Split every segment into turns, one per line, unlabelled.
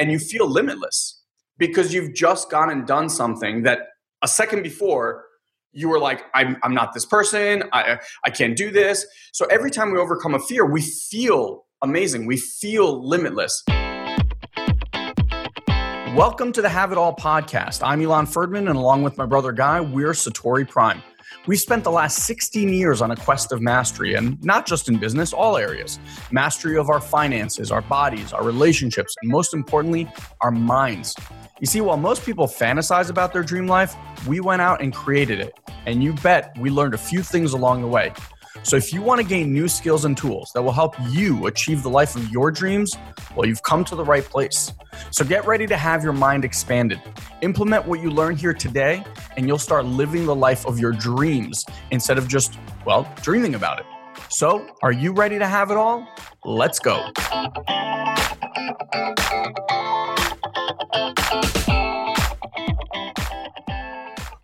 and you feel limitless because you've just gone and done something that a second before you were like i'm, I'm not this person. I, I can't do this. So every time we overcome a fear we feel amazing. We feel limitless. Welcome to the have it all podcast. I'm elon ferdman and along with my brother guy we're satori prime We've spent the last 16 years on a quest of mastery, and not just in business, all areas. Mastery of our finances, our bodies, our relationships, and most importantly, our minds. You see, while most people fantasize about their dream life, we went out and created it. And you bet we learned a few things along the way. So if you want to gain new skills and tools that will help you achieve the life of your dreams, well, you've come to the right place. So get ready to have your mind expanded. Implement what you learn here today, and you'll start living the life of your dreams instead of just, well, dreaming about it. So, are you ready to have it all? Let's go.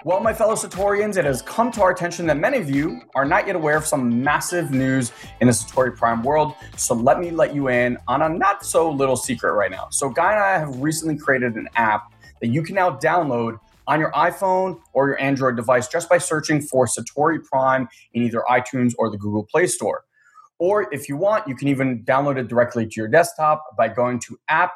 Well, my fellow Satorians, it has come to our attention that many of you are not yet aware of some massive news in the Satori Prime world. So let me let you in on a not so little secret right now. So, Guy and I have recently created an app that you can now download on your iPhone or your Android device just by searching for Satori Prime in either iTunes or the Google Play Store. Or if you want, you can even download it directly to your desktop by going to app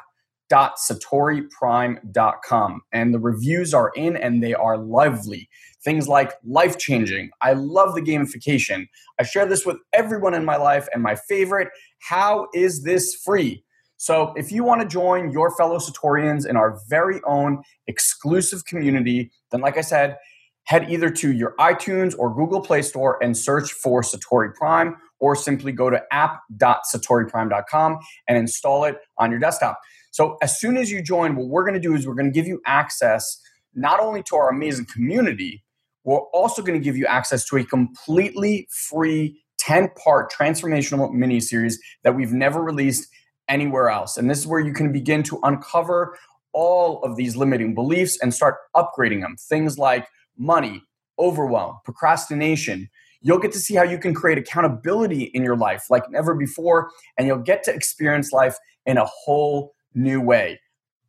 www.satoriprime.com. And the reviews are in and they are lively. Things like life changing. I love the gamification. I share this with everyone in my life. And my favorite, how is this free? So if you want to join your fellow Satorians in our very own exclusive community, then like I said, head either to your iTunes or Google Play Store and search for Satori Prime or simply go to app.satoriprime.com and install it on your desktop. So as soon as you join, what we're going to do is we're going to give you access not only to our amazing community, we're also going to give you access to a completely free 10 part transformational mini series that we've never released anywhere else. And this is where you can begin to uncover all of these limiting beliefs and start upgrading them. Things like money, overwhelm, procrastination. You'll get to see how you can create accountability in your life like never before, and you'll get to experience life in a whole new way.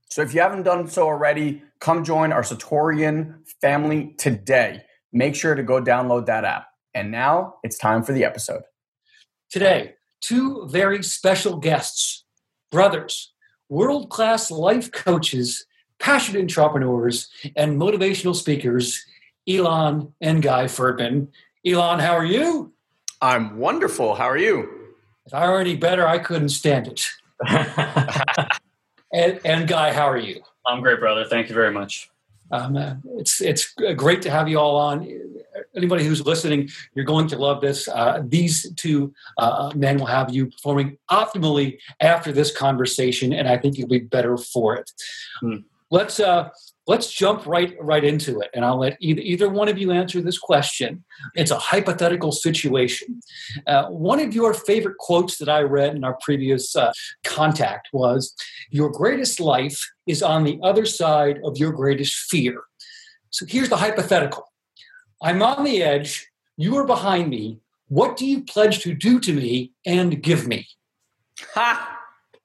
So if you haven't done so already, come join our Satorian family today. Make sure to go download that app. And now it's time for the episode.
Today, two very special guests, brothers, world class life coaches, passionate entrepreneurs, and motivational speakers, Elon and Guy Ferdman. Elon, how are you?
I'm wonderful. How are you?
If I were any better, I couldn't stand it. And, and Guy, how are you?
I'm great, brother. Thank you very much.
Um, uh, it's it's great to have you all on. Anybody who's listening, you're going to love this. Uh, these two uh, men will have you performing optimally after this conversation, and I think you'll be better for it. Hmm. Let's uh, let's jump right right into it and i'll let either, either one of you answer this question. It's a hypothetical situation. Uh, one of your favorite quotes that i read in our previous uh, contact was your greatest life is on the other side of your greatest fear. So here's the hypothetical. I'm on the edge. You are behind me. What do you pledge to do to me and give me?
ha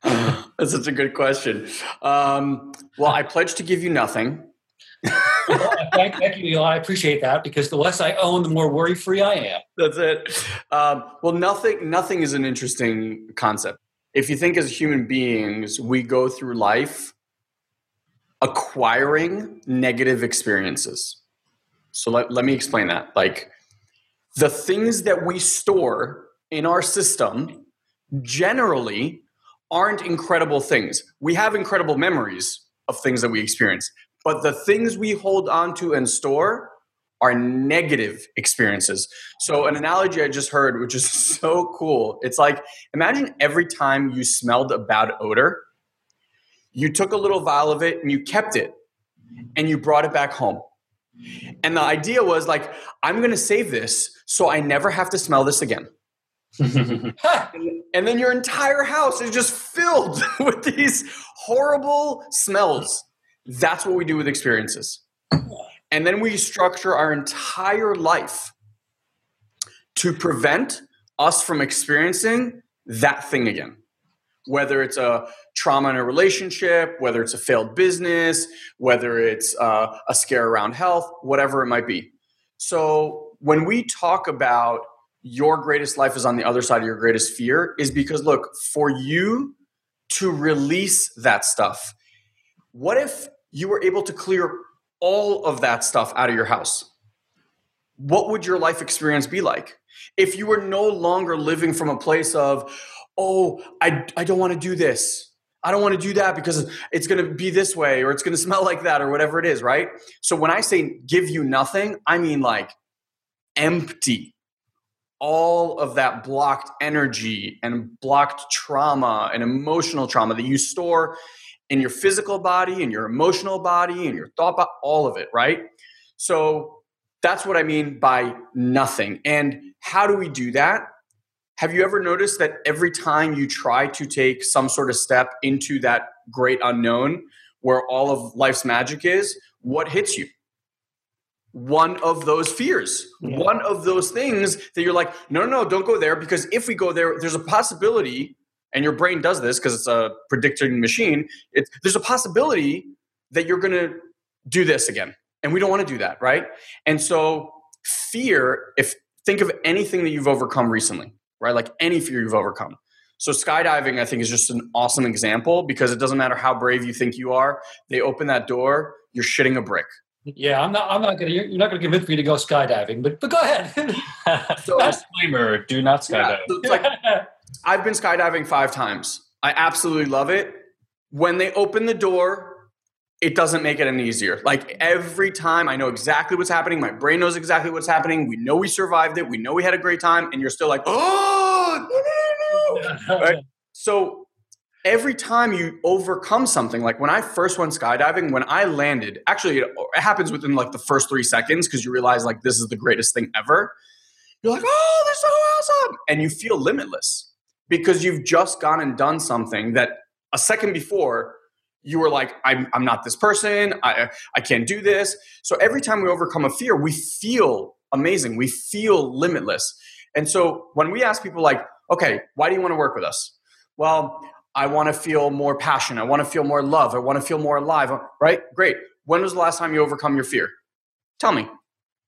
That's such a good question. Um, well, I pledge to give you nothing.
well, thank, thank, you, Eli. I appreciate that because the less I own, the more worry free I am.
That's it. Um, well, nothing. Nothing is an interesting concept. If you think as human beings, we go through life acquiring negative experiences. So let, let me explain that. Like the things that we store in our system generally aren't incredible things. We have incredible memories of things that we experience, but the things we hold on to and store are negative experiences. So, an analogy I just heard, which is so cool, it's like imagine every time you smelled a bad odor, you took a little vial of it and you kept it and you brought it back home. And the idea was like, I'm gonna save this so I never have to smell this again. and then your entire house is just filled with these horrible smells. That's what we do with experiences. And then we structure our entire life to prevent us from experiencing that thing again. whether it's a trauma in a relationship, whether it's a failed business, whether it's uh, a scare around health, whatever it might be. So when we talk about your greatest life is on the other side of your greatest fear, is because look, for you to release that stuff, what if you were able to clear all of that stuff out of your house? What would your life experience be like? If you were no longer living from a place of, oh, I, I don't want to do this. I don't want to do that because it's going to be this way or it's going to smell like that or whatever it is, right? So when I say give you nothing, I mean like empty all of that blocked energy and blocked trauma and emotional trauma that you store in your physical body, in your emotional body, and your thought, body, all of it, right? So that's what I mean by nothing. And how do we do that? Have you ever noticed that every time you try to take some sort of step into that great unknown where all of life's magic is, what hits you? One of those fears, yeah. one of those things that you're like, no, no, no, don't go there because if we go there, there's a possibility, and your brain does this because it's a predicting machine. It's, there's a possibility that you're going to do this again, and we don't want to do that, right? And so, fear. If think of anything that you've overcome recently, right? Like any fear you've overcome. So skydiving, I think, is just an awesome example because it doesn't matter how brave you think you are. They open that door, you're shitting a brick.
Yeah, I'm not. I'm not gonna. You're not gonna convince me to go skydiving, but but go ahead.
so, disclaimer: Do not skydive. Yeah, so like,
I've been skydiving five times. I absolutely love it. When they open the door, it doesn't make it any easier. Like every time I know exactly what's happening, my brain knows exactly what's happening. We know we survived it. We know we had a great time, and you're still like, oh, no, no, no. right? So every time you overcome something, like when I first went skydiving, when I landed, actually it, it happens within like the first three seconds because you realize like this is the greatest thing ever. You're like, oh, this is so awesome. And you feel limitless because you've just gone and done something that a second before you were like I'm, I'm not this person. I, I can't do this. So every time we overcome a fear we feel amazing. We feel limitless. And so when we ask people like okay why do you want to work with us? Well i want to feel more passion i want to feel more love i want to feel more alive right? Great. When was the last time you overcome your fear? Tell me.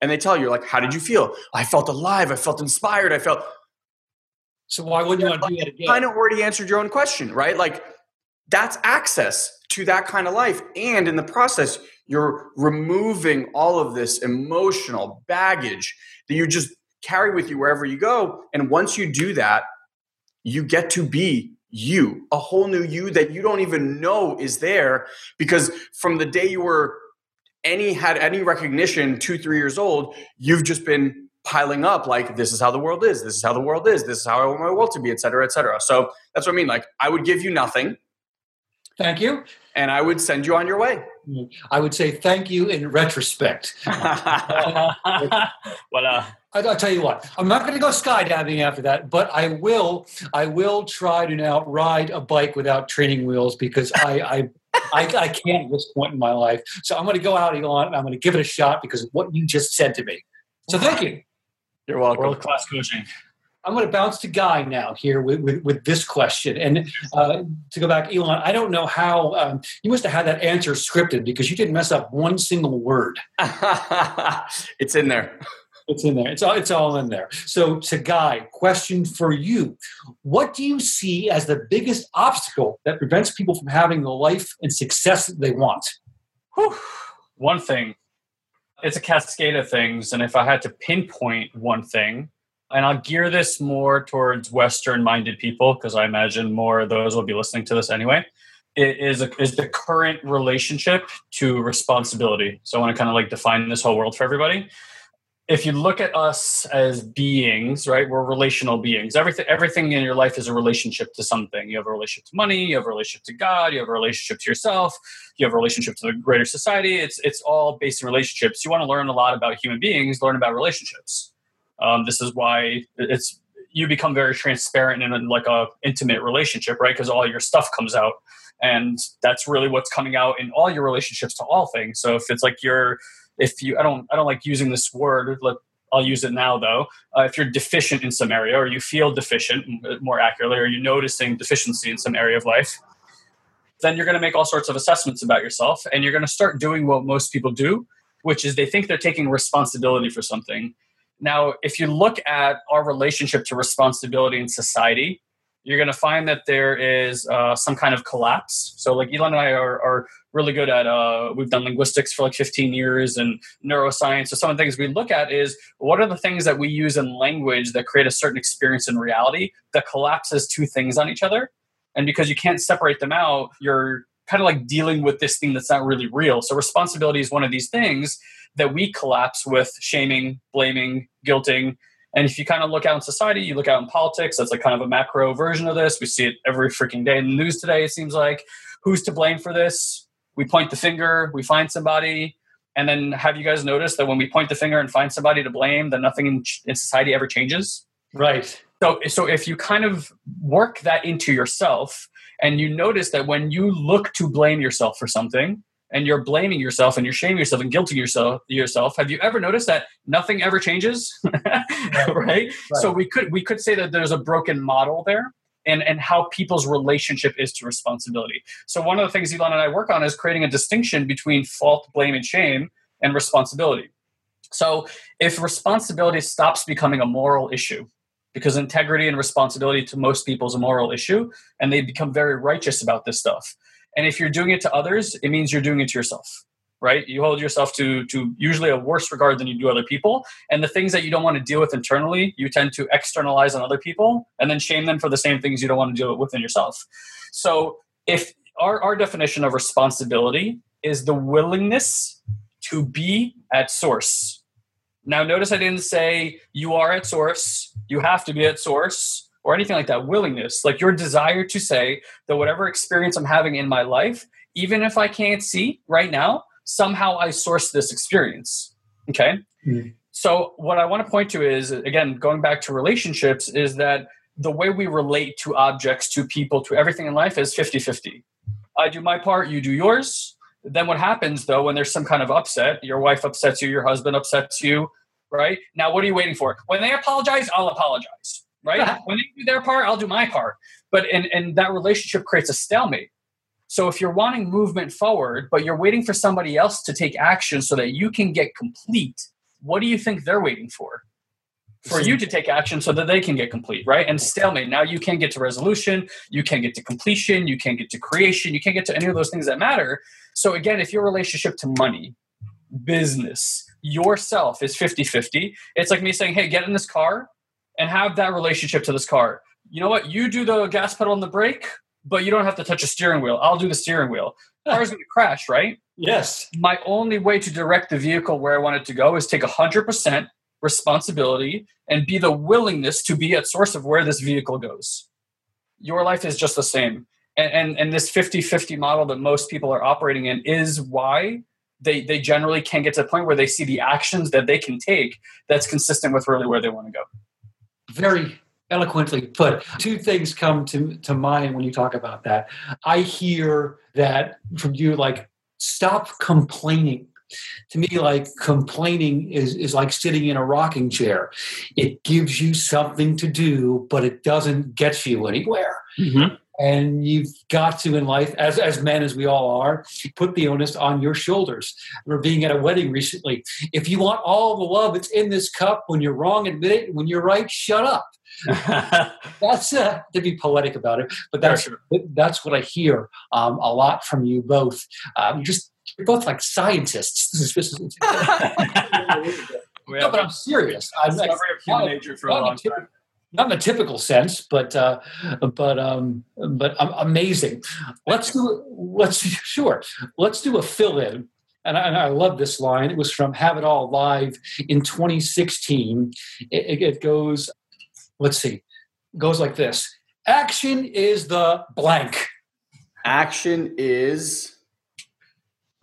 And they tell you like how did you feel? I felt alive i felt inspired i felt
so why wouldn't you want to do that again?
I kind of already answered your own question right? Like that's access to that kind of life. And in the process, you're removing all of this emotional baggage that you just carry with you wherever you go. And once you do that, you get to be you, a whole new you that you don't even know is there because from the day you were any had any recognition two, three years old, you've just been piling up like this is how the world is, this is how the world is, this is how I want my world to be, et cetera, et cetera. So that's what I mean. Like I would give you nothing
Thank you.
And I would send you on your way.
I would say thank you in retrospect.
Voila.
I, will tell you what. I'm not going to go skydiving after that, but I will. I will try to now ride a bike without training wheels because I, I I, I, can't at this point in my life. So I'm going to go out, Elon, and I'm going to give it a shot because of what you just said to me. So thank you.
You're welcome. World class coaching.
I'm going to bounce to Guy now here with, with, with this question. And uh, to go back, Elon, I don't know how um, you must have had that answer scripted because you didn't mess up one single word.
it's in there.
It's in there. It's all, it's all in there. So, to Guy, question for you What do you see as the biggest obstacle that prevents people from having the life and success that they want?
Whew. One thing it's a cascade of things. And if I had to pinpoint one thing, and I'll gear this more towards Western minded people because I imagine more of those will be listening to this anyway. It is a, is the current relationship to responsibility. So I want to kind of like define this whole world for everybody. If you look at us as beings, right, we're relational beings. Everything everything in your life is a relationship to something. You have a relationship to money, you have a relationship to God, you have a relationship to yourself, you have a relationship to the greater society. It's it's all based in relationships. You want to learn a lot about human beings, learn about relationships um, this is why it's you become very transparent in a, like a intimate relationship, right? Because all your stuff comes out, and that's really what's coming out in all your relationships to all things. So if it's like you're, if you, I don't, I don't like using this word, I'll use it now though. Uh, if you're deficient in some area, or you feel deficient, more accurately, or you're noticing deficiency in some area of life, then you're going to make all sorts of assessments about yourself, and you're going to start doing what most people do, which is they think they're taking responsibility for something. Now, if you look at our relationship to responsibility in society, you're going to find that there is uh, some kind of collapse. So, like Elon and I are, are really good at, uh, we've done linguistics for like 15 years and neuroscience. So, some of the things we look at is what are the things that we use in language that create a certain experience in reality that collapses two things on each other. And because you can't separate them out, you're kind of like dealing with this thing that's not really real. So, responsibility is one of these things that we collapse with shaming, blaming, guilting and if you kind of look out in society, you look out in politics, that's like kind of a macro version of this. We see it every freaking day in the news today, it seems like. Who's to blame for this? We point the finger, we find somebody. And then have you guys noticed that when we point the finger and find somebody to blame, that nothing in, in society ever changes?
Right.
So, so if you kind of work that into yourself and you notice that when you look to blame yourself for something, and you're blaming yourself and you're shaming yourself and guilting yourself yourself have you ever noticed that nothing ever changes right. right? so we could we could say that there's a broken model there and and how people's relationship is to responsibility so one of the things elon and i work on is creating a distinction between fault blame and shame and responsibility so if responsibility stops becoming a moral issue because integrity and responsibility to most people is a moral issue and they become very righteous about this stuff and if you're doing it to others, it means you're doing it to yourself, right? You hold yourself to to usually a worse regard than you do other people. And the things that you don't want to deal with internally, you tend to externalize on other people and then shame them for the same things you don't want to deal with within yourself. So if our, our definition of responsibility is the willingness to be at source. Now, notice I didn't say you are at source, you have to be at source or anything like that. Willingness like your desire to say that whatever experience i'm having in my life even if i can't see right now somehow i source this experience okay? Mm-hmm. so what i want to point to is again going back to relationships is that the way we relate to objects to people to everything in life is 50-50 i do my part you do yours. Then what happens though when there's some kind of upset your wife upsets you your husband upsets you right now what are you waiting for when they apologize i'll apologize right? when they do their part, I'll do my part. But and and that relationship creates a stalemate. So if you're wanting movement forward, but you're waiting for somebody else to take action so that you can get complete, what do you think they're waiting for? For you to take action so that they can get complete, right? And stalemate. Now you can't get to resolution, you can't get to completion, you can't get to creation, you can't get to any of those things that matter. So again, if your relationship to money, business, yourself is 50 50, it's like me saying, hey, get in this car, and have that relationship to this car. You know what? You do the gas pedal and the brake, but you don't have to touch a steering wheel. I'll do the steering wheel. The car's going to crash, right?
Yes.
My only way to direct the vehicle where I want it to go is take 100% responsibility and be the willingness to be at source of where this vehicle goes. Your life is just the same. And, and, and this 50 50 model that most people are operating in is why they, they generally can't get to the point where they see the actions that they can take that's consistent with really where they want to go
very eloquently put. Two things come to, to mind when you talk about that. I hear that from you, like, stop complaining. To me, like complaining is, is like sitting in a rocking chair. It gives you something to do, but it doesn't get you anywhere. Mm-hmm and you've got to in life as, as men as we all are put the onus on your shoulders. We're being at a wedding recently. If you want all the love that's in this cup when you're wrong admit it. When you're right shut up. That's uh, to be poetic about it but that's sure. that's what i hear um, a lot from you both. Um, you're just you're both like scientists. No, but I'm serious. I'm
like, human nature for a long time
not in the typical sense, but uh, but um, but amazing. Let's do let's sure let's do a fill in. And I, and I, love this line. It was from Have It All Live in 2016. It, it goes, let's see, goes like this: Action is the blank.
Action is.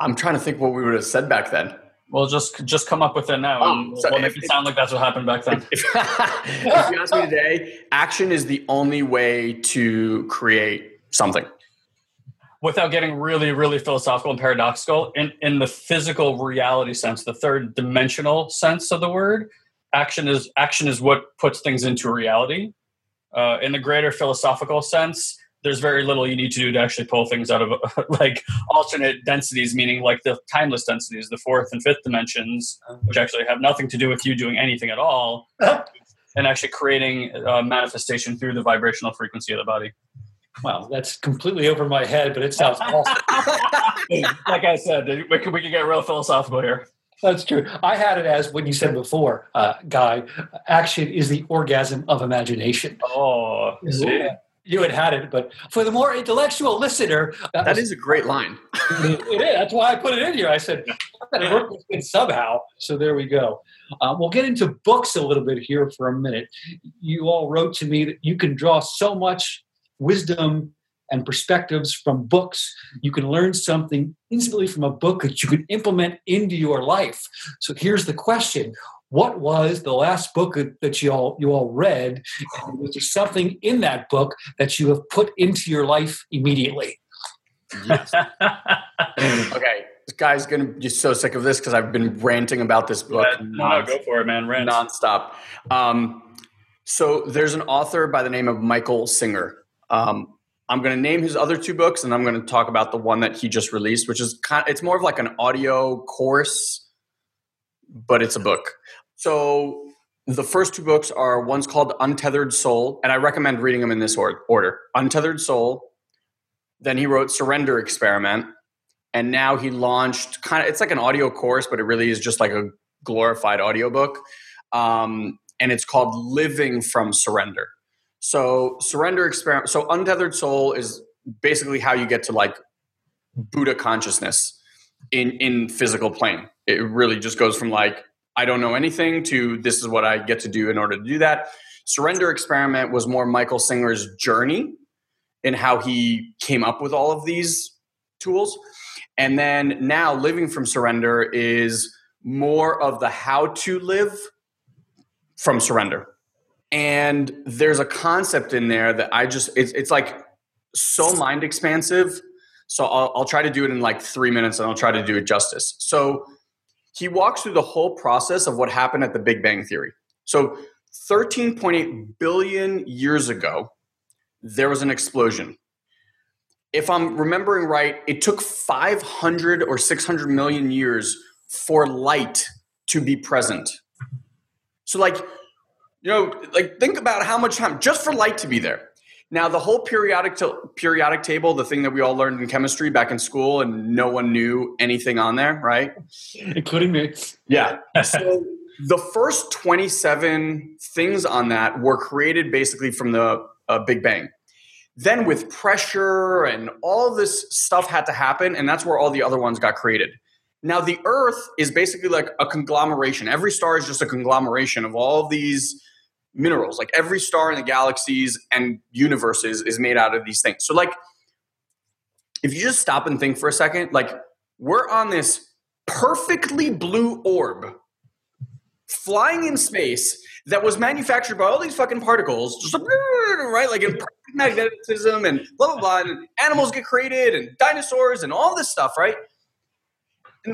I'm trying to think what we would have said back then.
Well, just just come up with it now, oh, and we'll, we'll make if, it sound like that's what happened back then. If,
if you ask me today, action is the only way to create something.
Without getting really, really philosophical and paradoxical, in, in the physical reality sense, the third dimensional sense of the word, action is action is what puts things into reality. Uh, in the greater philosophical sense, there's very little you need to do to actually pull things out of like alternate densities, meaning like the timeless densities, the fourth and fifth dimensions, which actually have nothing to do with you doing anything at all, and actually creating a manifestation through the vibrational frequency of the body.
Wow, that's completely over my head, but it sounds awesome.
like I said, we can, we can get real philosophical here.
That's true. I had it as what you said before, uh, Guy. Action is the orgasm of imagination.
Oh, see?
You had had it, but for the more intellectual listener,
that, that was, is a great line.
it, is. That's why I put it in here. I said, I got work this somehow. So there we go. Uh, we'll get into books a little bit here for a minute. You all wrote to me that you can draw so much wisdom and perspectives from books. You can learn something instantly from a book that you can implement into your life. So here's the question. What was the last book that you all you all read? And was there something in that book that you have put into your life immediately?
Yes. okay, this guy's gonna be so sick of this because I've been ranting about this book.
Yeah, no, no, go for it, man. Rant
nonstop. Um, so there's an author by the name of Michael Singer. Um, I'm going to name his other two books, and I'm going to talk about the one that he just released, which is kind. Of, it's more of like an audio course, but it's a book. So the first two books are one's called Untethered Soul, and I recommend reading them in this order: Untethered Soul. Then he wrote Surrender Experiment, and now he launched kind of. It's like an audio course, but it really is just like a glorified audiobook. Um, and it's called Living from Surrender. So surrender experiment. So untethered soul is basically how you get to like Buddha consciousness in in physical plane. It really just goes from like I don't know anything to this is what I get to do in order to do that. Surrender experiment was more Michael Singer's journey in how he came up with all of these tools. And then now living from surrender is more of the how to live from surrender and there's a concept in there that I just it's, it's like so mind expansive. So I'll, I'll try to do it in like three minutes, and I'll try to do it justice. So he walks through the whole process of what happened at the Big Bang Theory. So 13.8 billion years ago, there was an explosion. If I'm remembering right, it took 500 or 600 million years for light to be present. So, like, you know, like think about how much time just for light to be there. Now, the whole periodic to, periodic table, the thing that we all learned in chemistry back in school, and no one knew anything on there, right?
Including me.
Yeah. so the first 27 things on that were created basically from the uh, Big Bang. Then, with pressure and all this stuff had to happen, and that's where all the other ones got created. Now, the Earth is basically like a conglomeration. Every star is just a conglomeration of all these minerals. Like every star in the galaxies and universes is made out of these things. So, like, if you just stop and think for a second, like, we're on this perfectly blue orb flying in space that was manufactured by all these fucking particles, just right, like in magnetism and blah blah blah. And animals get created and dinosaurs and all this stuff, right?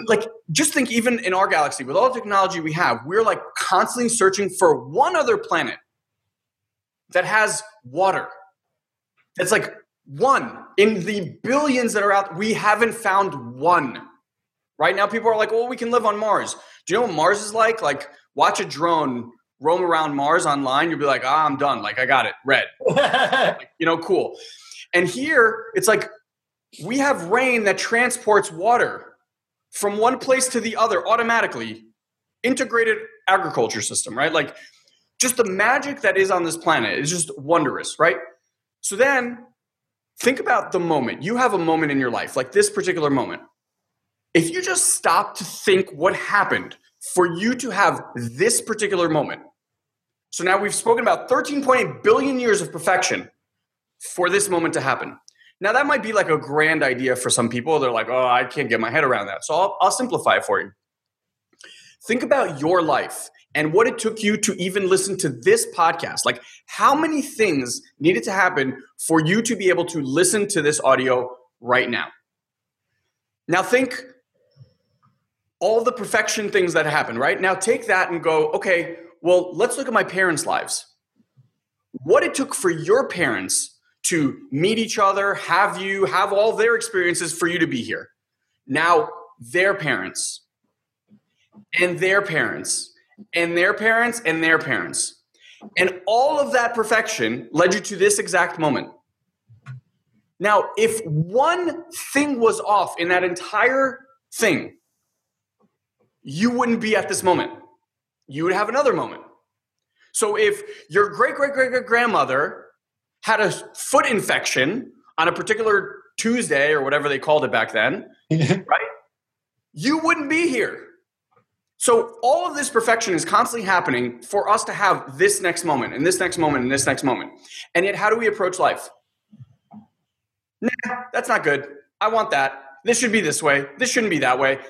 Like, just think, even in our galaxy, with all the technology we have, we're like constantly searching for one other planet that has water. It's like one in the billions that are out. We haven't found one. Right now, people are like, well, we can live on Mars. Do you know what Mars is like? Like, watch a drone roam around Mars online. You'll be like, ah, I'm done. Like, I got it. Red. like, you know, cool. And here, it's like we have rain that transports water from one place to the other automatically integrated agriculture system right? Like just the magic that is on this planet is just wondrous right? So then think about the moment. You have a moment in your life like this particular moment. If you just stop to think what happened for you to have this particular moment. So now we've spoken about 13.8 billion years of perfection for this moment to happen now, that might be like a grand idea for some people. They're like, oh, I can't get my head around that. So I'll, I'll simplify it for you. Think about your life and what it took you to even listen to this podcast. Like, how many things needed to happen for you to be able to listen to this audio right now? Now, think all the perfection things that happen, right? Now, take that and go, okay, well, let's look at my parents' lives. What it took for your parents to meet each other, have you, have all their experiences for you to be here. Now, their parents, and their parents, and their parents, and their parents. And all of that perfection led you to this exact moment. Now, if one thing was off in that entire thing, you wouldn't be at this moment. You would have another moment. So if your great great great great grandmother had a foot infection on a particular Tuesday or whatever they called it back then, right? You wouldn't be here. So all of this perfection is constantly happening for us to have this next moment and this next moment and this next moment. And yet, how do we approach life? Nah, that's not good. I want that. This should be this way. This shouldn't be that way.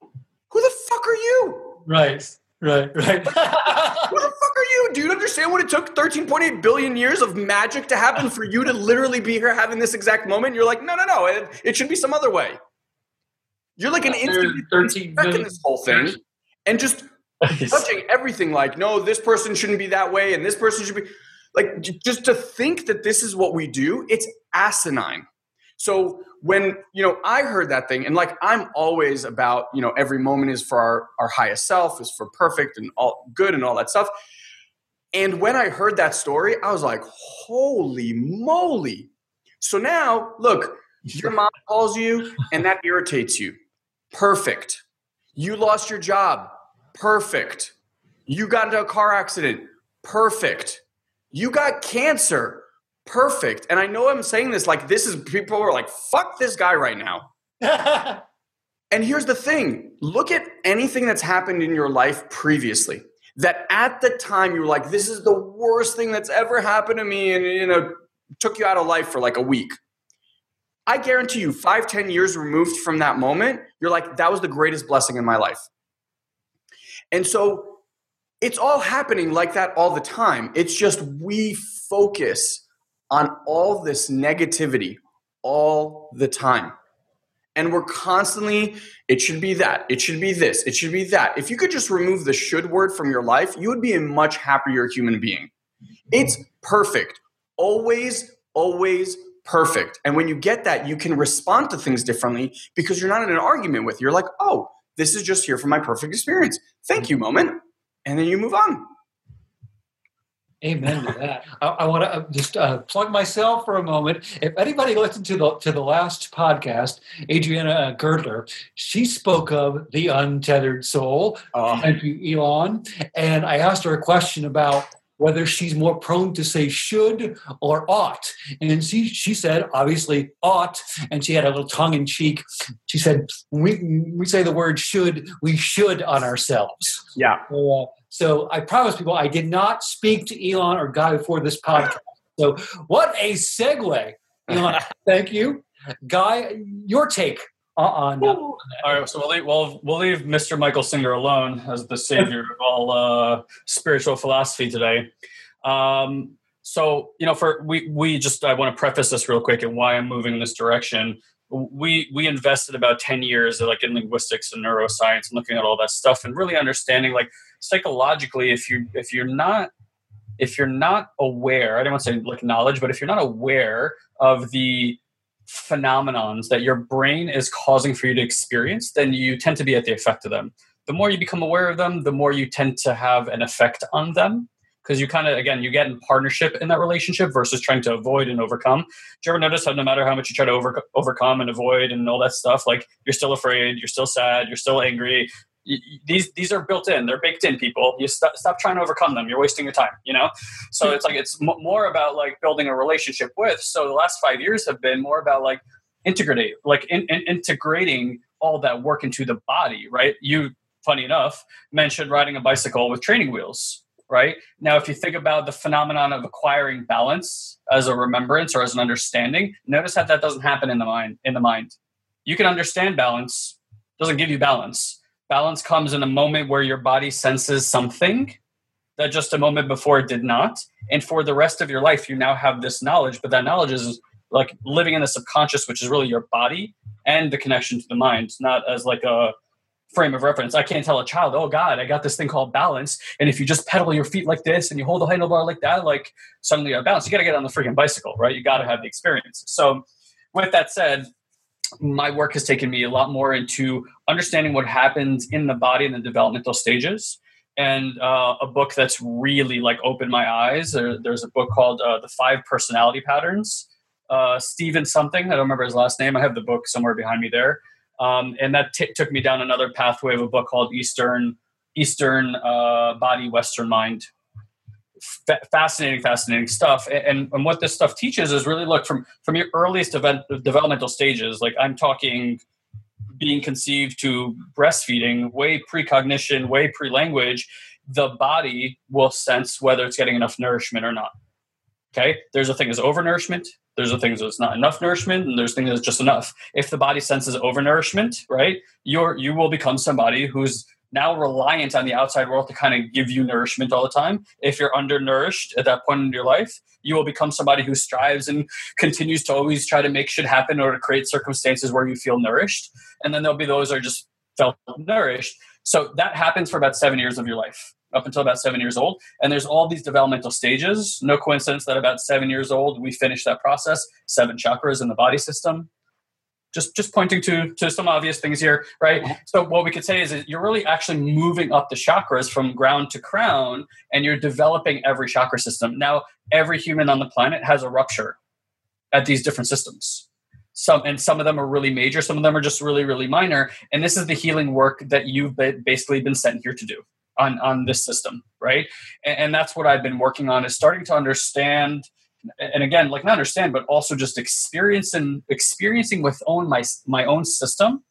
Who the fuck are you?
Right, right, right.
Who the you? Do you understand what it took 13.8 billion years of magic to happen for you to literally be here having this exact moment? You're like, no, no, no. It, it should be some other way. You're like an instant
Thirteen
in this whole thing and just touching everything like, no, this person shouldn't be that way and this person should be like just to think that this is what we do, it's asinine. So when you know I heard that thing, and like I'm always about you know every moment is for our, our highest self, is for perfect and all good and all that stuff. And when I heard that story, I was like, holy moly. So now, look, your mom calls you and that irritates you. Perfect. You lost your job. Perfect. You got into a car accident. Perfect. You got cancer. Perfect. And I know I'm saying this like this is people are like, fuck this guy right now. And here's the thing look at anything that's happened in your life previously that at the time you were like, this is the worst thing that's ever happened to me, and you know, took you out of life for like a week. I guarantee you, five, ten years removed from that moment, you're like, that was the greatest blessing in my life. And so it's all happening like that all the time. It's just we focus on all this negativity all the time. And we're constantly, it should be that, it should be this, it should be that. If you could just remove the should word from your life, you would be a much happier human being. It's perfect. Always, always perfect. And when you get that, you can respond to things differently because you're not in an argument with. You're like, oh, this is just here for my perfect experience. Thank you, moment. And then you move on.
Amen to that. I, I want to just uh, plug myself for a moment. If anybody listened to the to the last podcast, Adriana Girdler, she spoke of the untethered soul.
Uh,
Thank you, Elon. And I asked her a question about whether she's more prone to say should or ought. And she, she said, obviously, ought. And she had a little tongue in cheek. She said, we, we say the word should, we should on ourselves.
yeah.
So, uh, so I promise people I did not speak to Elon or Guy before this podcast. So what a segue. Elon, thank you. Guy, your take on, on
All right, so we'll leave, we'll, we'll leave Mr. Michael Singer alone as the savior of all uh, spiritual philosophy today. Um, so, you know, for we we just I want to preface this real quick and why I'm moving in this direction. We we invested about ten years uh, like in linguistics and neuroscience and looking at all that stuff and really understanding like psychologically if you if you're not if you're not aware, I don't want to say like knowledge, but if you're not aware of the phenomenons that your brain is causing for you to experience, then you tend to be at the effect of them. The more you become aware of them, the more you tend to have an effect on them. Because you kind of, again, you get in partnership in that relationship versus trying to avoid and overcome. Do you ever notice how no matter how much you try to over, overcome and avoid and all that stuff, like you're still afraid, you're still sad, you're still angry, these these are built in they're baked in people. You stop, stop trying to overcome them you're wasting your time you know? So hmm. it's like it's m- more about like building a relationship with so the last five years have been more about like integrating like in, in, integrating all that work into the body right? You funny enough mentioned riding a bicycle with training wheels right? Now if you think about the phenomenon of acquiring balance as a remembrance or as an understanding notice that that doesn't happen in the mind in the mind. You can understand balance doesn't give you balance. Balance comes in a moment where your body senses something that just a moment before it did not. And for the rest of your life you now have this knowledge but that knowledge is like living in the subconscious which is really your body and the connection to the mind not as like a frame of reference. I can't tell a child, oh God, I got this thing called balance. And if you just pedal your feet like this and you hold the handlebar like that, like suddenly you balance. You got to get on the freaking bicycle, right? You got to have the experience. So, with that said, my work has taken me a lot more into understanding what happens in the body in the developmental stages. And uh, a book that's really like opened my eyes. There, there's a book called uh, The Five Personality Patterns. Uh, Stephen something, I don't remember his last name. I have the book somewhere behind me there. Um, and that t- took me down another pathway of a book called Eastern Eastern uh, Body, Western Mind. F- fascinating, fascinating stuff. And, and what this stuff teaches is really look from from your earliest event, developmental stages. Like I'm talking being conceived to breastfeeding, way precognition, way pre language. The body will sense whether it's getting enough nourishment or not. Okay, there's a thing as overnourishment, there's a thing that's not enough nourishment, and there's things that's just enough. If the body senses overnourishment, right, you're you will become somebody who's now reliant on the outside world to kind of give you nourishment all the time. If you're undernourished at that point in your life, you will become somebody who strives and continues to always try to make shit happen or to create circumstances where you feel nourished. And then there'll be those who are just felt nourished. So that happens for about seven years of your life up until about seven years old. And there's all these developmental stages. No coincidence that about seven years old, we finish that process. Seven chakras in the body system. Just, just pointing to, to some obvious things here, right? Uh-huh. So what we could say is that you're really actually moving up the chakras from ground to crown, and you're developing every chakra system. Now, every human on the planet has a rupture at these different systems. Some and some of them are really major, some of them are just really, really minor. And this is the healing work that you've basically been sent here to do on on this system right? And, and, that's what i've been working on is starting to understand and again like not understand but also just experience and experiencing with own my my own system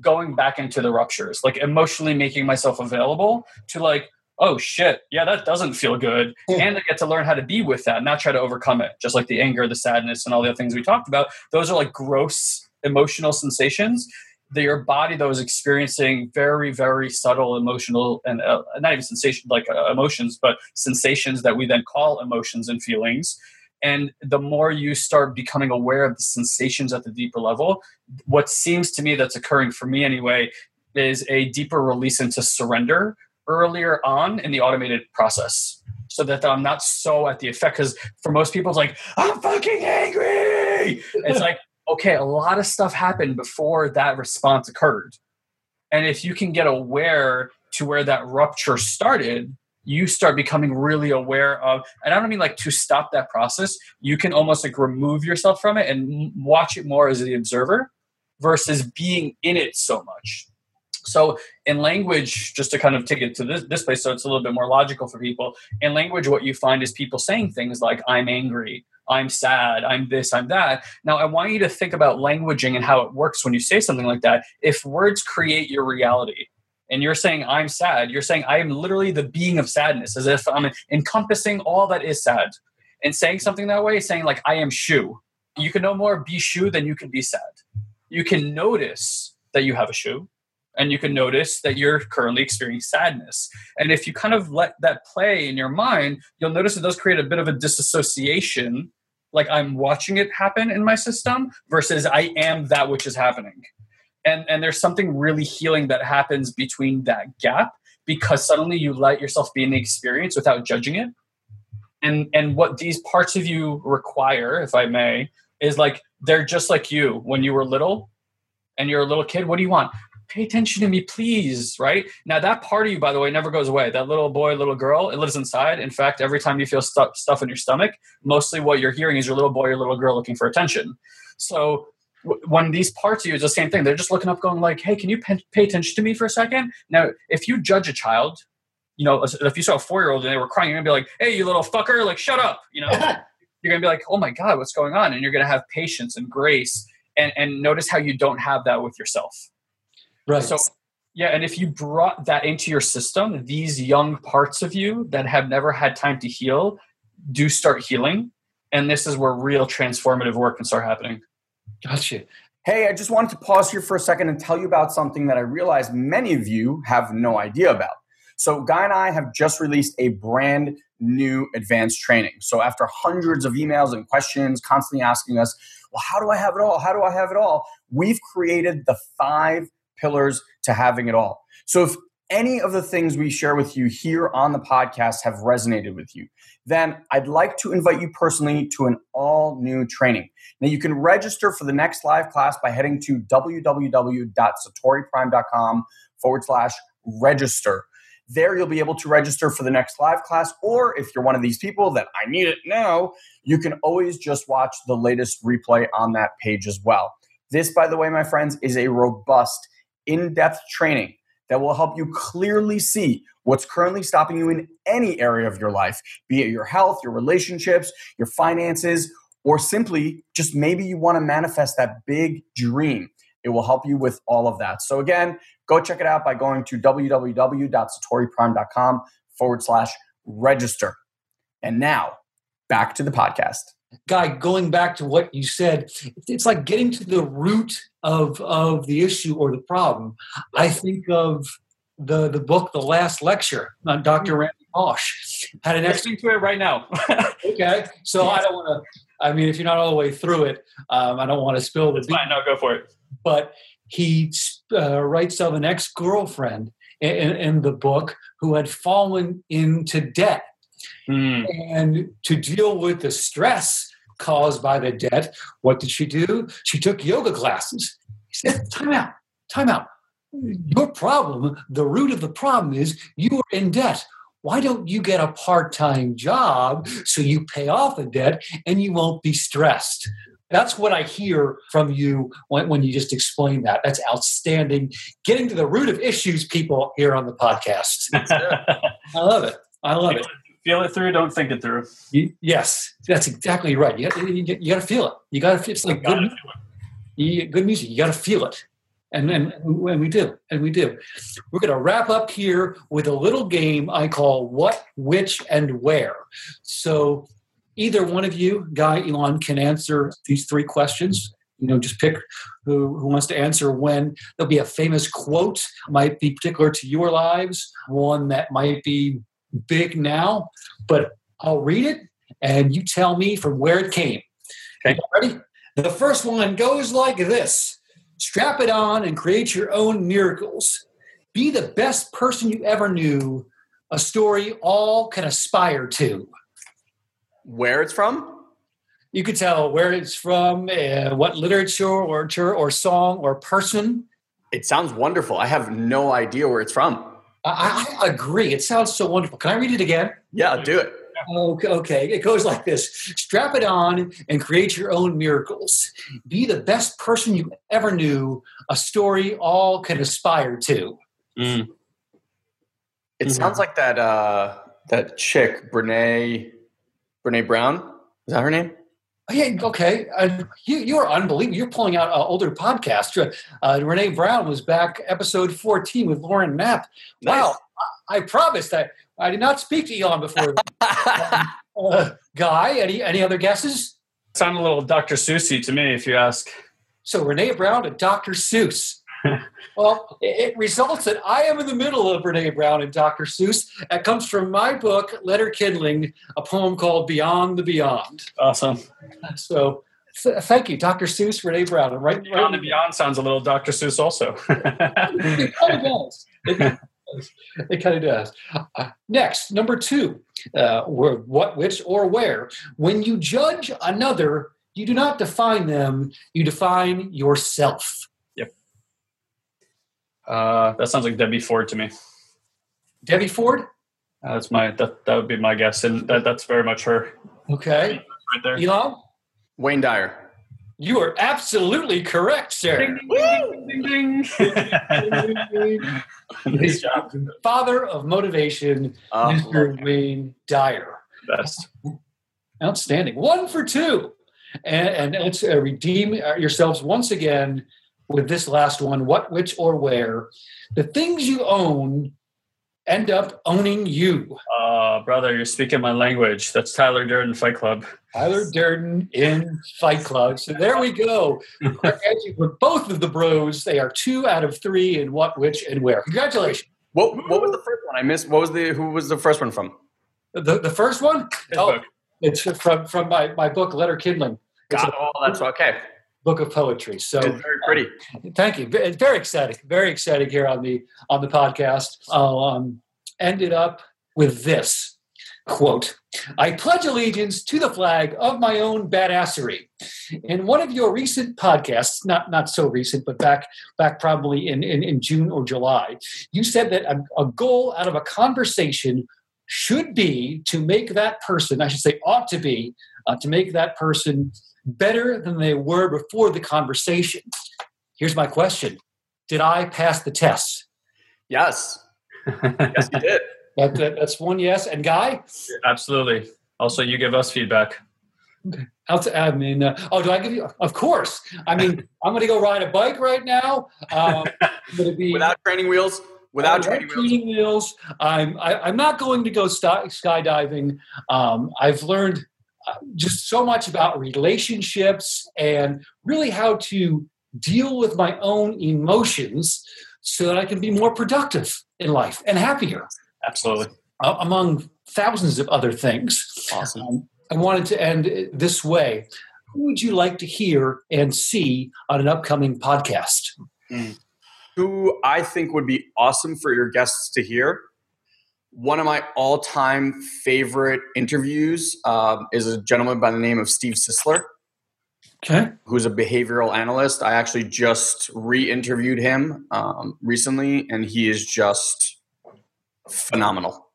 going back into the ruptures like emotionally making myself available to like oh shit yeah that doesn't feel good. And i get to learn how to be with that not try to overcome it just like the anger the sadness and all the other things we talked about. Those are like gross emotional sensations your body that was experiencing very very subtle emotional and uh, not even sensation like uh, emotions but sensations that we then call emotions and feelings. And the more you start becoming aware of the sensations at the deeper level what seems to me that's occurring for me anyway is a deeper release into surrender earlier on in the automated process so that i'm not so at the effect because for most people it's like i'm fucking angry! It's like okay, a lot of stuff happened before that response occurred. And if you can get aware to where that rupture started, you start becoming really aware of, and I don't mean like to stop that process, you can almost like remove yourself from it and watch it more as the observer versus being in it so much. So, in language, just to kind of take it to this, this place, so it's a little bit more logical for people, in language, what you find is people saying things like, I'm angry, I'm sad, I'm this, I'm that. Now, I want you to think about languaging and how it works when you say something like that. If words create your reality, and you're saying I'm sad, you're saying I am literally the being of sadness, as if I'm encompassing all that is sad. And saying something that way, saying like I am shoe. You can no more be shoe than you can be sad. You can notice that you have a shoe, and you can notice that you're currently experiencing sadness. And if you kind of let that play in your mind, you'll notice it does create a bit of a disassociation like I'm watching it happen in my system versus I am that which is happening. And and there's something really healing that happens between that gap because suddenly you let yourself be in the experience without judging it. And and what these parts of you require, if I may, is like they're just like you when you were little and you're a little kid. What do you want? Pay attention to me, please. Right now, that part of you, by the way, never goes away. That little boy, little girl, it lives inside. In fact, every time you feel stu- stuff in your stomach, mostly what you're hearing is your little boy or little girl looking for attention. So w- when these parts of you, is the same thing. They're just looking up, going like, "Hey, can you pay, pay attention to me for a second? Now, if you judge a child, you know, if you saw a four year old and they were crying, you're gonna be like, "Hey, you little fucker, like, shut up," you know. you're gonna be like, "Oh my god, what's going on?" And you're gonna have patience and grace, and and notice how you don't have that with yourself
Right.
So yeah, and if you brought that into your system, these young parts of you that have never had time to heal do start healing. And this is where real transformative work can start happening.
Gotcha.
Hey, I just wanted to pause here for a second and tell you about something that I realize many of you have no idea about. So, Guy and I have just released a brand new advanced training. So, after hundreds of emails and questions constantly asking us, well, how do I have it all? How do I have it all? We've created the five pillars to having it all. So if any of the things we share with you here on the podcast have resonated with you, then I'd like to invite you personally to an all new training. Now, you can register for the next live class by heading to www.satoriprime.com forward slash register. There, you'll be able to register for the next live class, or if you're one of these people that I need it now, you can always just watch the latest replay on that page as well. This, by the way, my friends, is a robust, in depth training that will help you clearly see what's currently stopping you in any area of your life, be it your health, your relationships, your finances, or simply just maybe you want to manifest that big dream. It will help you with all of that. So, again, go check it out by going to www.satoriprime.com forward slash register. And now back to the podcast.
Guy, going back to what you said, it's like getting to the root of, of the issue or the problem. I think of the, the book, The Last Lecture, on Dr. Randy Pausch.
Had an listening to it right now.
okay, so I don't want to. I mean, if you're not all the way through it, um, I don't want to spill the.
It's fine. No, go for it.
But he uh, writes of an ex girlfriend in, in, the book who had fallen into debt. Mm. And to deal with the stress caused by the debt, what did she do? She took yoga classes. He said, Time out, time out. Your problem, the root of the problem is you are in debt. Why don't you get a part time job so you pay off the debt and you won't be stressed? That's what I hear from you when, when you just explain that. That's outstanding. Getting to the root of issues, people here on the podcast. I love it. I love it.
Feel it through, don't think it through.
You, yes, that's exactly right. You, you, you got to feel it. You got to. It's like good, you, good music. You got to feel it, and, and and we do, and we do. We're going to wrap up here with a little game I call "What, Which, and Where." So either one of you, Guy, Elon, can answer these three questions. You know, just pick who, who wants to answer when. There'll be a famous quote, might be particular to your lives, one that might be big now, but I'll read it and you tell me from where it came. Okay, ready? The first one goes like this Strap it on and create your own miracles. Be the best person you ever knew, a story all can aspire to
where it's from?
You could tell where it's from, uh, what literature or or song or person.
It sounds wonderful. I have no idea where it's from.
I, I agree. It sounds so wonderful. Can I read it again?
Yeah, do it.
Okay, okay, it goes like this Strap it on and create your own miracles. Be the best person you ever knew, a story all can aspire to. Mm.
It mm-hmm. sounds like that uh, that chick, Brene Brene Brown. Is that her name?
Oh, yeah, okay. Uh, you you are unbelievable. You're pulling out uh, older podcast. Uh, Brene Brown was back episode 14 with Lauren Knapp. Nice. Wow. I, I promised that I did not speak to Elon before. um, uh, Guy, any any other guesses?
Sound a little Dr. Seussy to me, if you ask.
So Brene Brown and Dr. Seuss. Well, it results that I am in the middle of Brene Brown and Dr. Seuss. That comes from my book, Letter Kindling, a poem called Beyond the Beyond.
Awesome.
So thank you, Dr. Seuss, Brene Brown. Right,
Beyond right. the Beyond sounds a little Dr. Seuss also.
it kind of does. It, it kind of does. Uh, next, number two, uh, what, which, or where. When you judge another, you do not define them, you define yourself.
Uh, that sounds like Debbie Ford to me.
Debbie Ford.
Uh, that's my that that would be my guess, and that, that's very much her.
Okay. Right there. Elon.
Wayne Dyer.
You are absolutely correct, sir. Ding, ding, ding, ding, nice job. Father of motivation, uh, Mr. Wayne Dyer.
Best.
Outstanding. One for two. And, and let's uh, redeem yourselves once again with this last one what, which, or where. The things you own end up owning you.
Uh, brother, you're speaking my language. That's Tyler Durden Fight Club.
Tyler Durden in Fight Club. So there we go. With both of the bros, they are two out of three in what, which, and where. Congratulations.
What, what was the first one? I missed. What was the who was the first one from?
The the first one?
His oh, book.
It's from from my, my book, Letter Kindling.
Got, oh, that's okay.
Book of poetry. So
it's very pretty.
Uh, thank you. Very exciting. Very exciting here on the on the podcast. I'll um, end it up with this quote I pledge allegiance to the flag of my own badassery. In one of your recent podcasts, not not so recent, but back back probably in, in, in June or July, you said that a, a goal out of a conversation should be to make that person, I should say, ought to be, uh, to make that person better than they were before the conversation. Here's my question Did I pass the test?
Yes. yes, you did.
That, that, that's one yes. And Guy?
Absolutely. Also, you give us feedback.
Okay. I mean, uh, oh, do I give you? Of course. I mean, I'm going to go ride a bike right now. Um, I'm
going to be without training wheels. Without training,
training wheels. wheels. I'm I, am i am not going to go sky, skydiving. Um, I've learned just so much about relationships and really how to deal with my own emotions so that I can be more productive in life and happier.
Absolutely.
Uh, among thousands of other things.
Awesome. Um,
I wanted to end this way. Who would you like to hear and see on an upcoming podcast?
Mm. Who I think would be awesome for your guests to hear. One of my all time favorite interviews um, is a gentleman by the name of Steve Sisler.
Okay.
Who's a behavioral analyst. I actually just re interviewed him um, recently, and he is just phenomenal.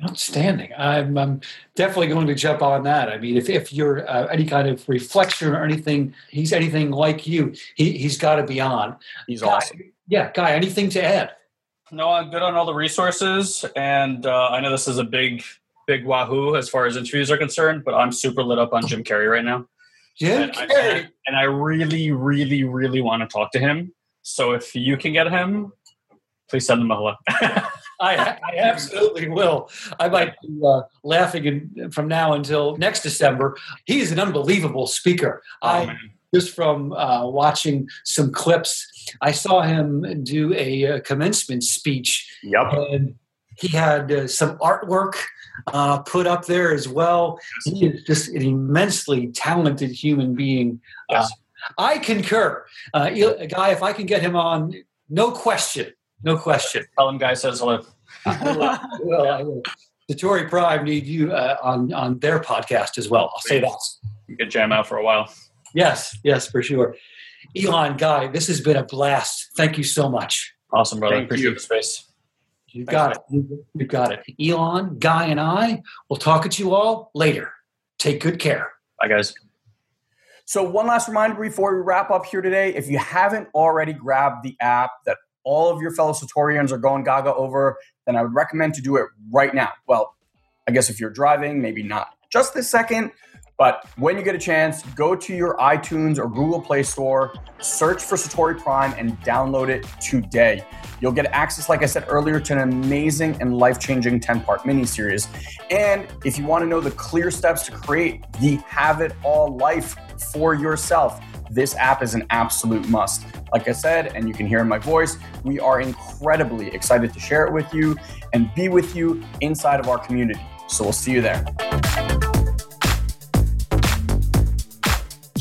Outstanding. I'm, I'm, definitely going to jump on that. I mean, if, if you're uh, any kind of reflection or anything, he's anything like you, he, he's got to be on.
He's
Guy,
awesome.
Yeah, Guy, anything to add?
No, I'm good on all the resources. And uh, I know this is a big, big wahoo as far as interviews are concerned, but I'm super lit up on Jim Carrey right now.
Jim
and
Carrey.
I, and I really, really, really want to talk to him. So if you can get him, please send him a hello.
I, I, absolutely will. I might be uh, laughing in, from now until next December. He's an unbelievable speaker. Oh, I man. just from uh, watching some clips, I saw him do a, a commencement speech.
Yep.
And he had uh, some artwork uh, put up there as well. He is just an immensely talented human being. Uh. I concur. Uh, a guy, if I can get him on, no question no question.
Tell him guy says hello.
well, I will. Satori Prime need you uh, on on their podcast as well. I'll say that.
You could jam out for a while.
Yes, yes, for sure. Elon, Guy, this has been a blast. Thank you so much.
Awesome, brother. Thank Appreciate you. the space.
You got it. You got it. Elon, Guy, and I will talk at you all later. Take good care.
Bye, guys.
So, one last reminder before we wrap up here today if you haven't already grabbed the app that all of your fellow Satorians are going gaga over, then I would recommend to do it right now. Well, I guess if you're driving, maybe not just this second, but when you get a chance, go to your iTunes or Google Play Store, search for Satori Prime, and download it today. You'll get access, like I said earlier, to an amazing and life changing 10 part miniseries. And if you want to know the clear steps to create the Have It All life for yourself, this app is an absolute must. Like I said, and you can hear in my voice, we are incredibly excited to share it with you and be with you inside of our community. So we'll see you there.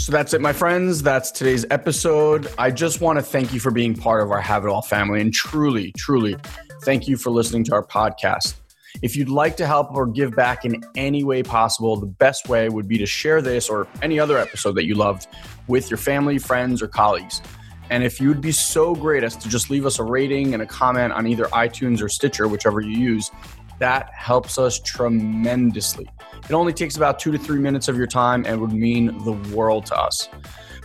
So that's it, my friends. That's today's episode. I just want to thank you for being part of our Have It All family and truly, truly thank you for listening to our podcast. If you'd like to help or give back in any way possible, the best way would be to share this or any other episode that you loved with your family, friends, or colleagues. And if you'd be so great as to just leave us a rating and a comment on either iTunes or Stitcher, whichever you use, that helps us tremendously. It only takes about two to three minutes of your time and would mean the world to us.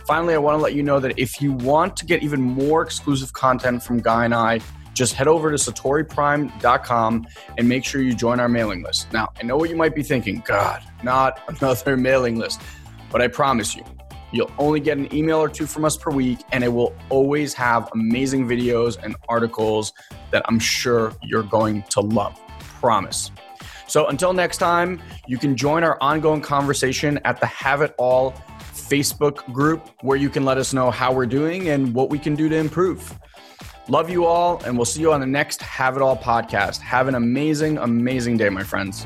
Finally, I want to let you know that if you want to get even more exclusive content from Guy and I, just head over to satoriprime.com and make sure you join our mailing list. Now, I know what you might be thinking God, not another mailing list, but I promise you, you'll only get an email or two from us per week, and it will always have amazing videos and articles that I'm sure you're going to love. Promise. So until next time, you can join our ongoing conversation at the Have It All Facebook group where you can let us know how we're doing and what we can do to improve. Love you all, and we'll see you on the next Have It All podcast. Have an amazing, amazing day, my friends.